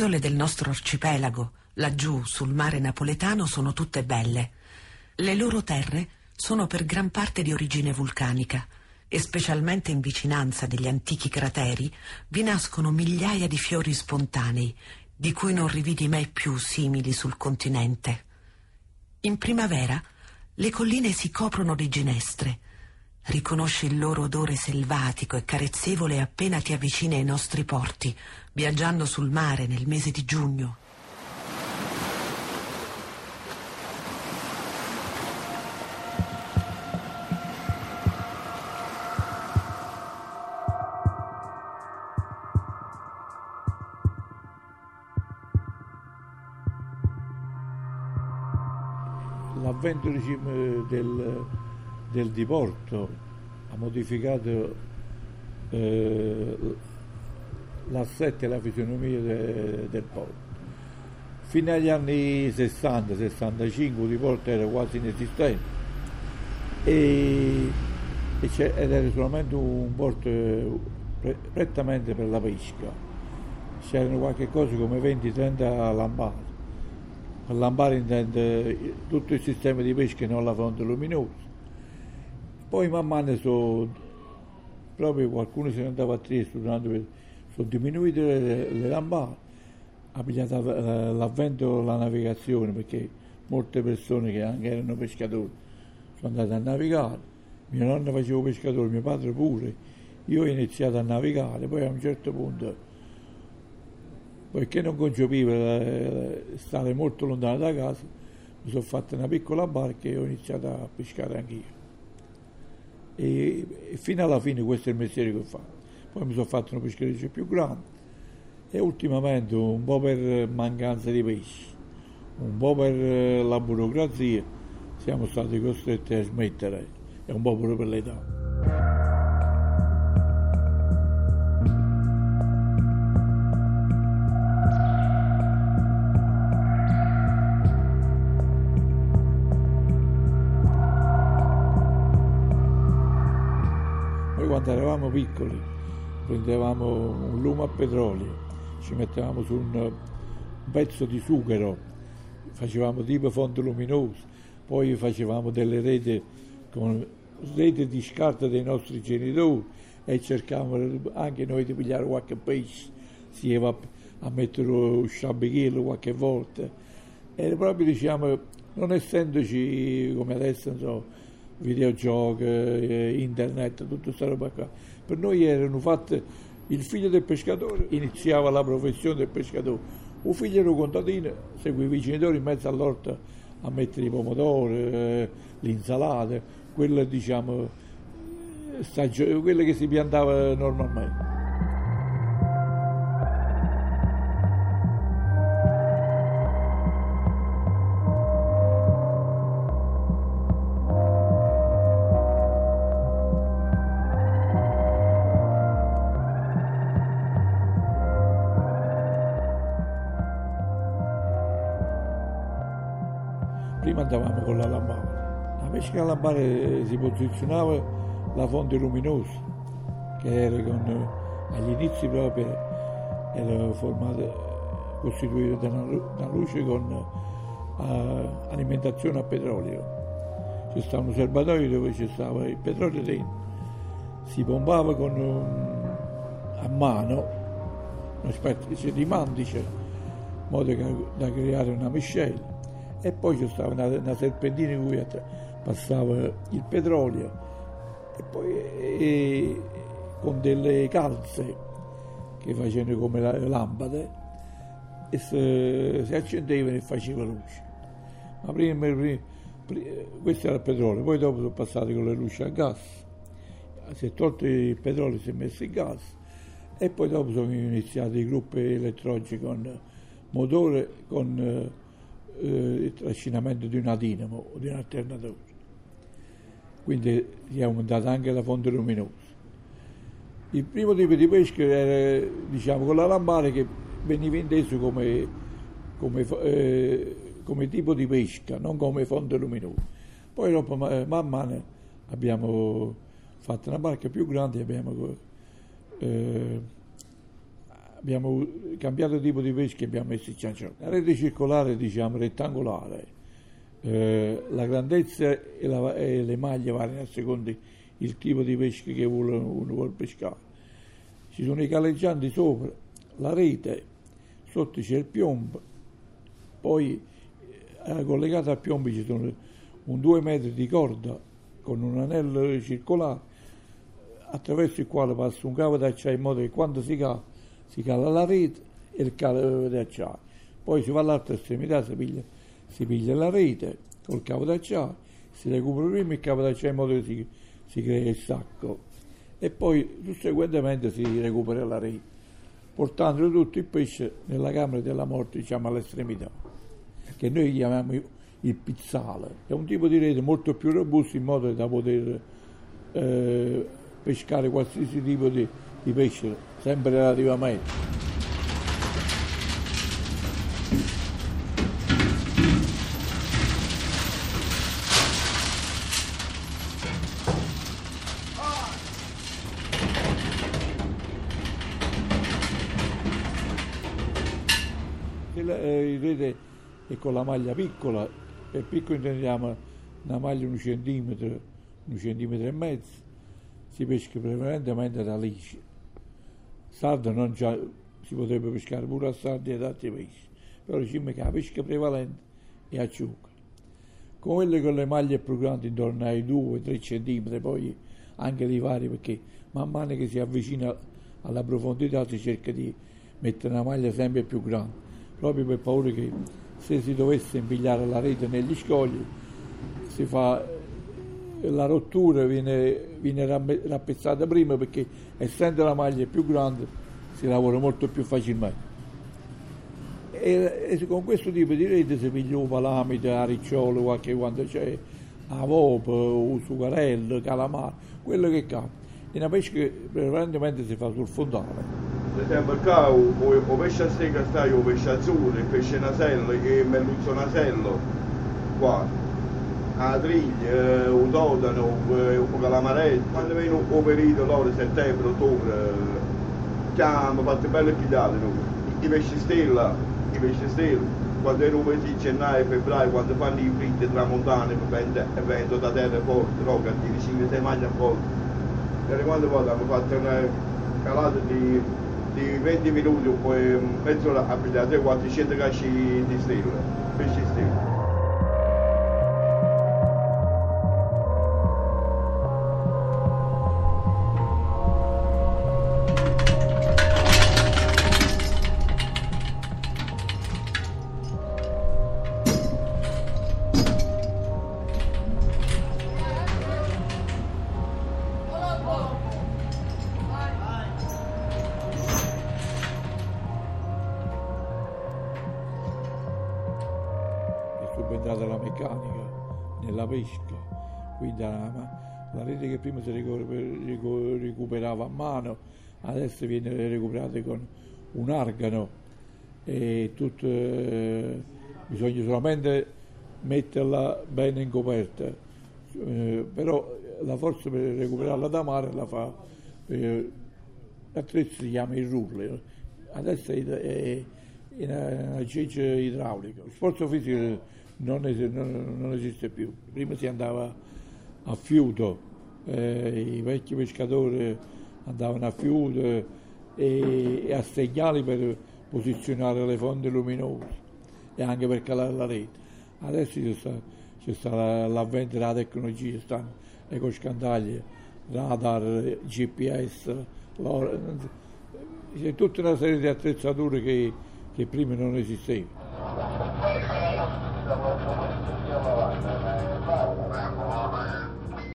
Le isole del nostro arcipelago, laggiù sul mare napoletano, sono tutte belle. Le loro terre sono per gran parte di origine vulcanica e specialmente in vicinanza degli antichi crateri vi nascono migliaia di fiori spontanei, di cui non rividi mai più simili sul continente. In primavera le colline si coprono di ginestre. Riconosci il loro odore selvatico e carezzevole appena ti avvicini ai nostri porti, viaggiando sul mare nel mese di giugno. l'avvento del, del diporto ha modificato eh, l'assetto e la fisionomia de, del porto. Fino agli anni 60-65 il diporto era quasi inesistente e, e ed era solamente un porto pre, prettamente per la pesca. C'erano qualche cosa come 20-30 lampade lampare intende tutto il sistema di pesca non la fonte luminosa. Poi man mano so, proprio qualcuno se ne andava a durante sono diminuite le, le lampade, ha l'avvento della navigazione perché molte persone che anche erano pescatori sono andate a navigare, mio nonno faceva pescatore, mio padre pure, io ho iniziato a navigare, poi a un certo punto poiché non concepivo eh, stare molto lontano da casa, mi sono fatto una piccola barca e ho iniziato a pescare anch'io. E, e, fino alla fine questo è il mestiere che ho fatto. Poi mi sono fatto una peschereccia più grande e ultimamente un po' per mancanza di pesci, un po' per eh, la burocrazia, siamo stati costretti a smettere e un po' pure per l'età. Quando eravamo piccoli prendevamo un lume a petrolio, ci mettevamo su un pezzo di sughero, facevamo tipo fonte luminosa, poi facevamo delle reti con rete di scarta dei nostri genitori e cercavamo anche noi di pigliare qualche pesce, si va a mettere un sciabichello qualche volta. E proprio diciamo, non essendoci come adesso, so, videogiochi, eh, internet, tutta questa roba qua. Per noi erano fatte, il figlio del pescatore iniziava la professione del pescatore, un figlio era un contadino, seguiva i genitori in mezzo all'orto a mettere i pomodori, eh, l'insalata, quelle diciamo, stagio- quelle che si piantava normalmente. Andavamo con la lampada. La pesca lampare si posizionava la fonte luminosa, che era con, agli inizi proprio era formata, costituita da una, una luce con uh, alimentazione a petrolio. C'è stava un serbatoio dove ci il petrolio dentro, si pompava con un, a mano una specie di mandice, in modo da creare una miscela e poi c'è stata una, una serpentina in cui passava il petrolio. E poi e, con delle calze che facevano come le lampade e si, si accendevano e faceva luce. Ma prima, prima, prima, questo era il petrolio, poi dopo sono passati con le luci a gas, si è tolto il petrolio si è messo il gas. E poi dopo sono iniziati i gruppi elettronici con motore con eh, eh, il trascinamento di una dinamo o di un alternatore. Quindi si è aumentata anche la fonte luminosa. Il primo tipo di pesca era diciamo, con la lampare che veniva inteso come, come, eh, come, tipo di pesca, non come fonte luminosa. Poi dopo man mano abbiamo fatto una barca più grande e abbiamo eh, abbiamo cambiato tipo di pesca e abbiamo messo il ciancione. La rete circolare, diciamo, rettangolare, eh, la grandezza e, la, e, le maglie variano a seconda del tipo di pesca che uno, uno vuole pescare. Ci sono i caleggianti sopra, la rete, sotto c'è il piombo, poi eh, collegato al piombo ci sono un due metri di corda con un anello circolare attraverso il quale passa un cavo d'acciaio in modo che quando si cala, si cala la rete e il cavo d'acciaio. Poi si va all'altra estremità, si piglia, si piglia la rete col cavo d'acciaio, si recupera prima il cavo d'acciaio in modo che si, si crea il sacco e poi susseguentemente si recupera la rete, portando tutto il pesce nella camera della morte, diciamo all'estremità, che noi chiamiamo il pizzale. È un tipo di rete molto più robusto in modo da poter eh, pescare qualsiasi tipo di, di pesce, sempre relativamente. Il rete è con la maglia piccola, per piccolo intendiamo una maglia un centimetro, un centimetro e mezzo, si pesca prevalentemente da lisci. Sardo non già, si potrebbe pescare pure a sardi ed altri pesci, però diciamo che la pesca prevalente è a ciuca. Con quelle con le maglie più grandi intorno ai 2-3 cm, poi anche li vari perché man mano che si avvicina alla profondità si cerca di mettere una maglia sempre più grande, proprio per paura che se si dovesse impigliare la rete negli scogli si fa la rottura viene, viene rappezzata prima perché essendo la maglia più grande si lavora molto più facilmente. E, e con questo tipo di rete si piglia un palamite, a ricciolo, qualche quando c'è, a vope, un sucarello, calamaro, quello che capita. In una pesca prevalentemente si fa sul fondale. Per esempio qua o, pesce a secca sta o pesce azzurro, il pesce nasello il merluzzo nasello qua a triglia, eh, un totano, eh, un calamaretto. Quando viene un periodo, loro, settembre, ottobre, chiamo, fate belle pigliate I pesci stella, i pesci stella. Quando mese di gennaio, febbraio, quando fanno i fritti tramontane, e vento da terra forte, no, che ti 5-6 maglie a forte. E quando poi abbiamo fatto una calata di, di 20 minuti, poi mezz'ora a pigliare 400 casci di stella, pesci stella. Subentrata la meccanica nella pesca, quindi la, la rete che prima si recuperava a mano adesso viene recuperata con un argano e tutto, eh, bisogna solamente metterla bene in coperta, eh, però la forza per recuperarla da mare la fa, eh, l'attrezzo si chiama il rulle, adesso è, è, una, una cece idraulica. Lo sforzo fisico non, es- non, esiste più. Prima si andava a fiuto, eh, i vecchi pescatori andavano a fiuto e, e, a segnali per posizionare le fonti luminose e anche per calare la rete. Adesso c'è sta, c'è sta l'avvento della tecnologia, stanno ecoscandaglie, radar, GPS, c'è tutta una serie di attrezzature che, che prima non esistevano.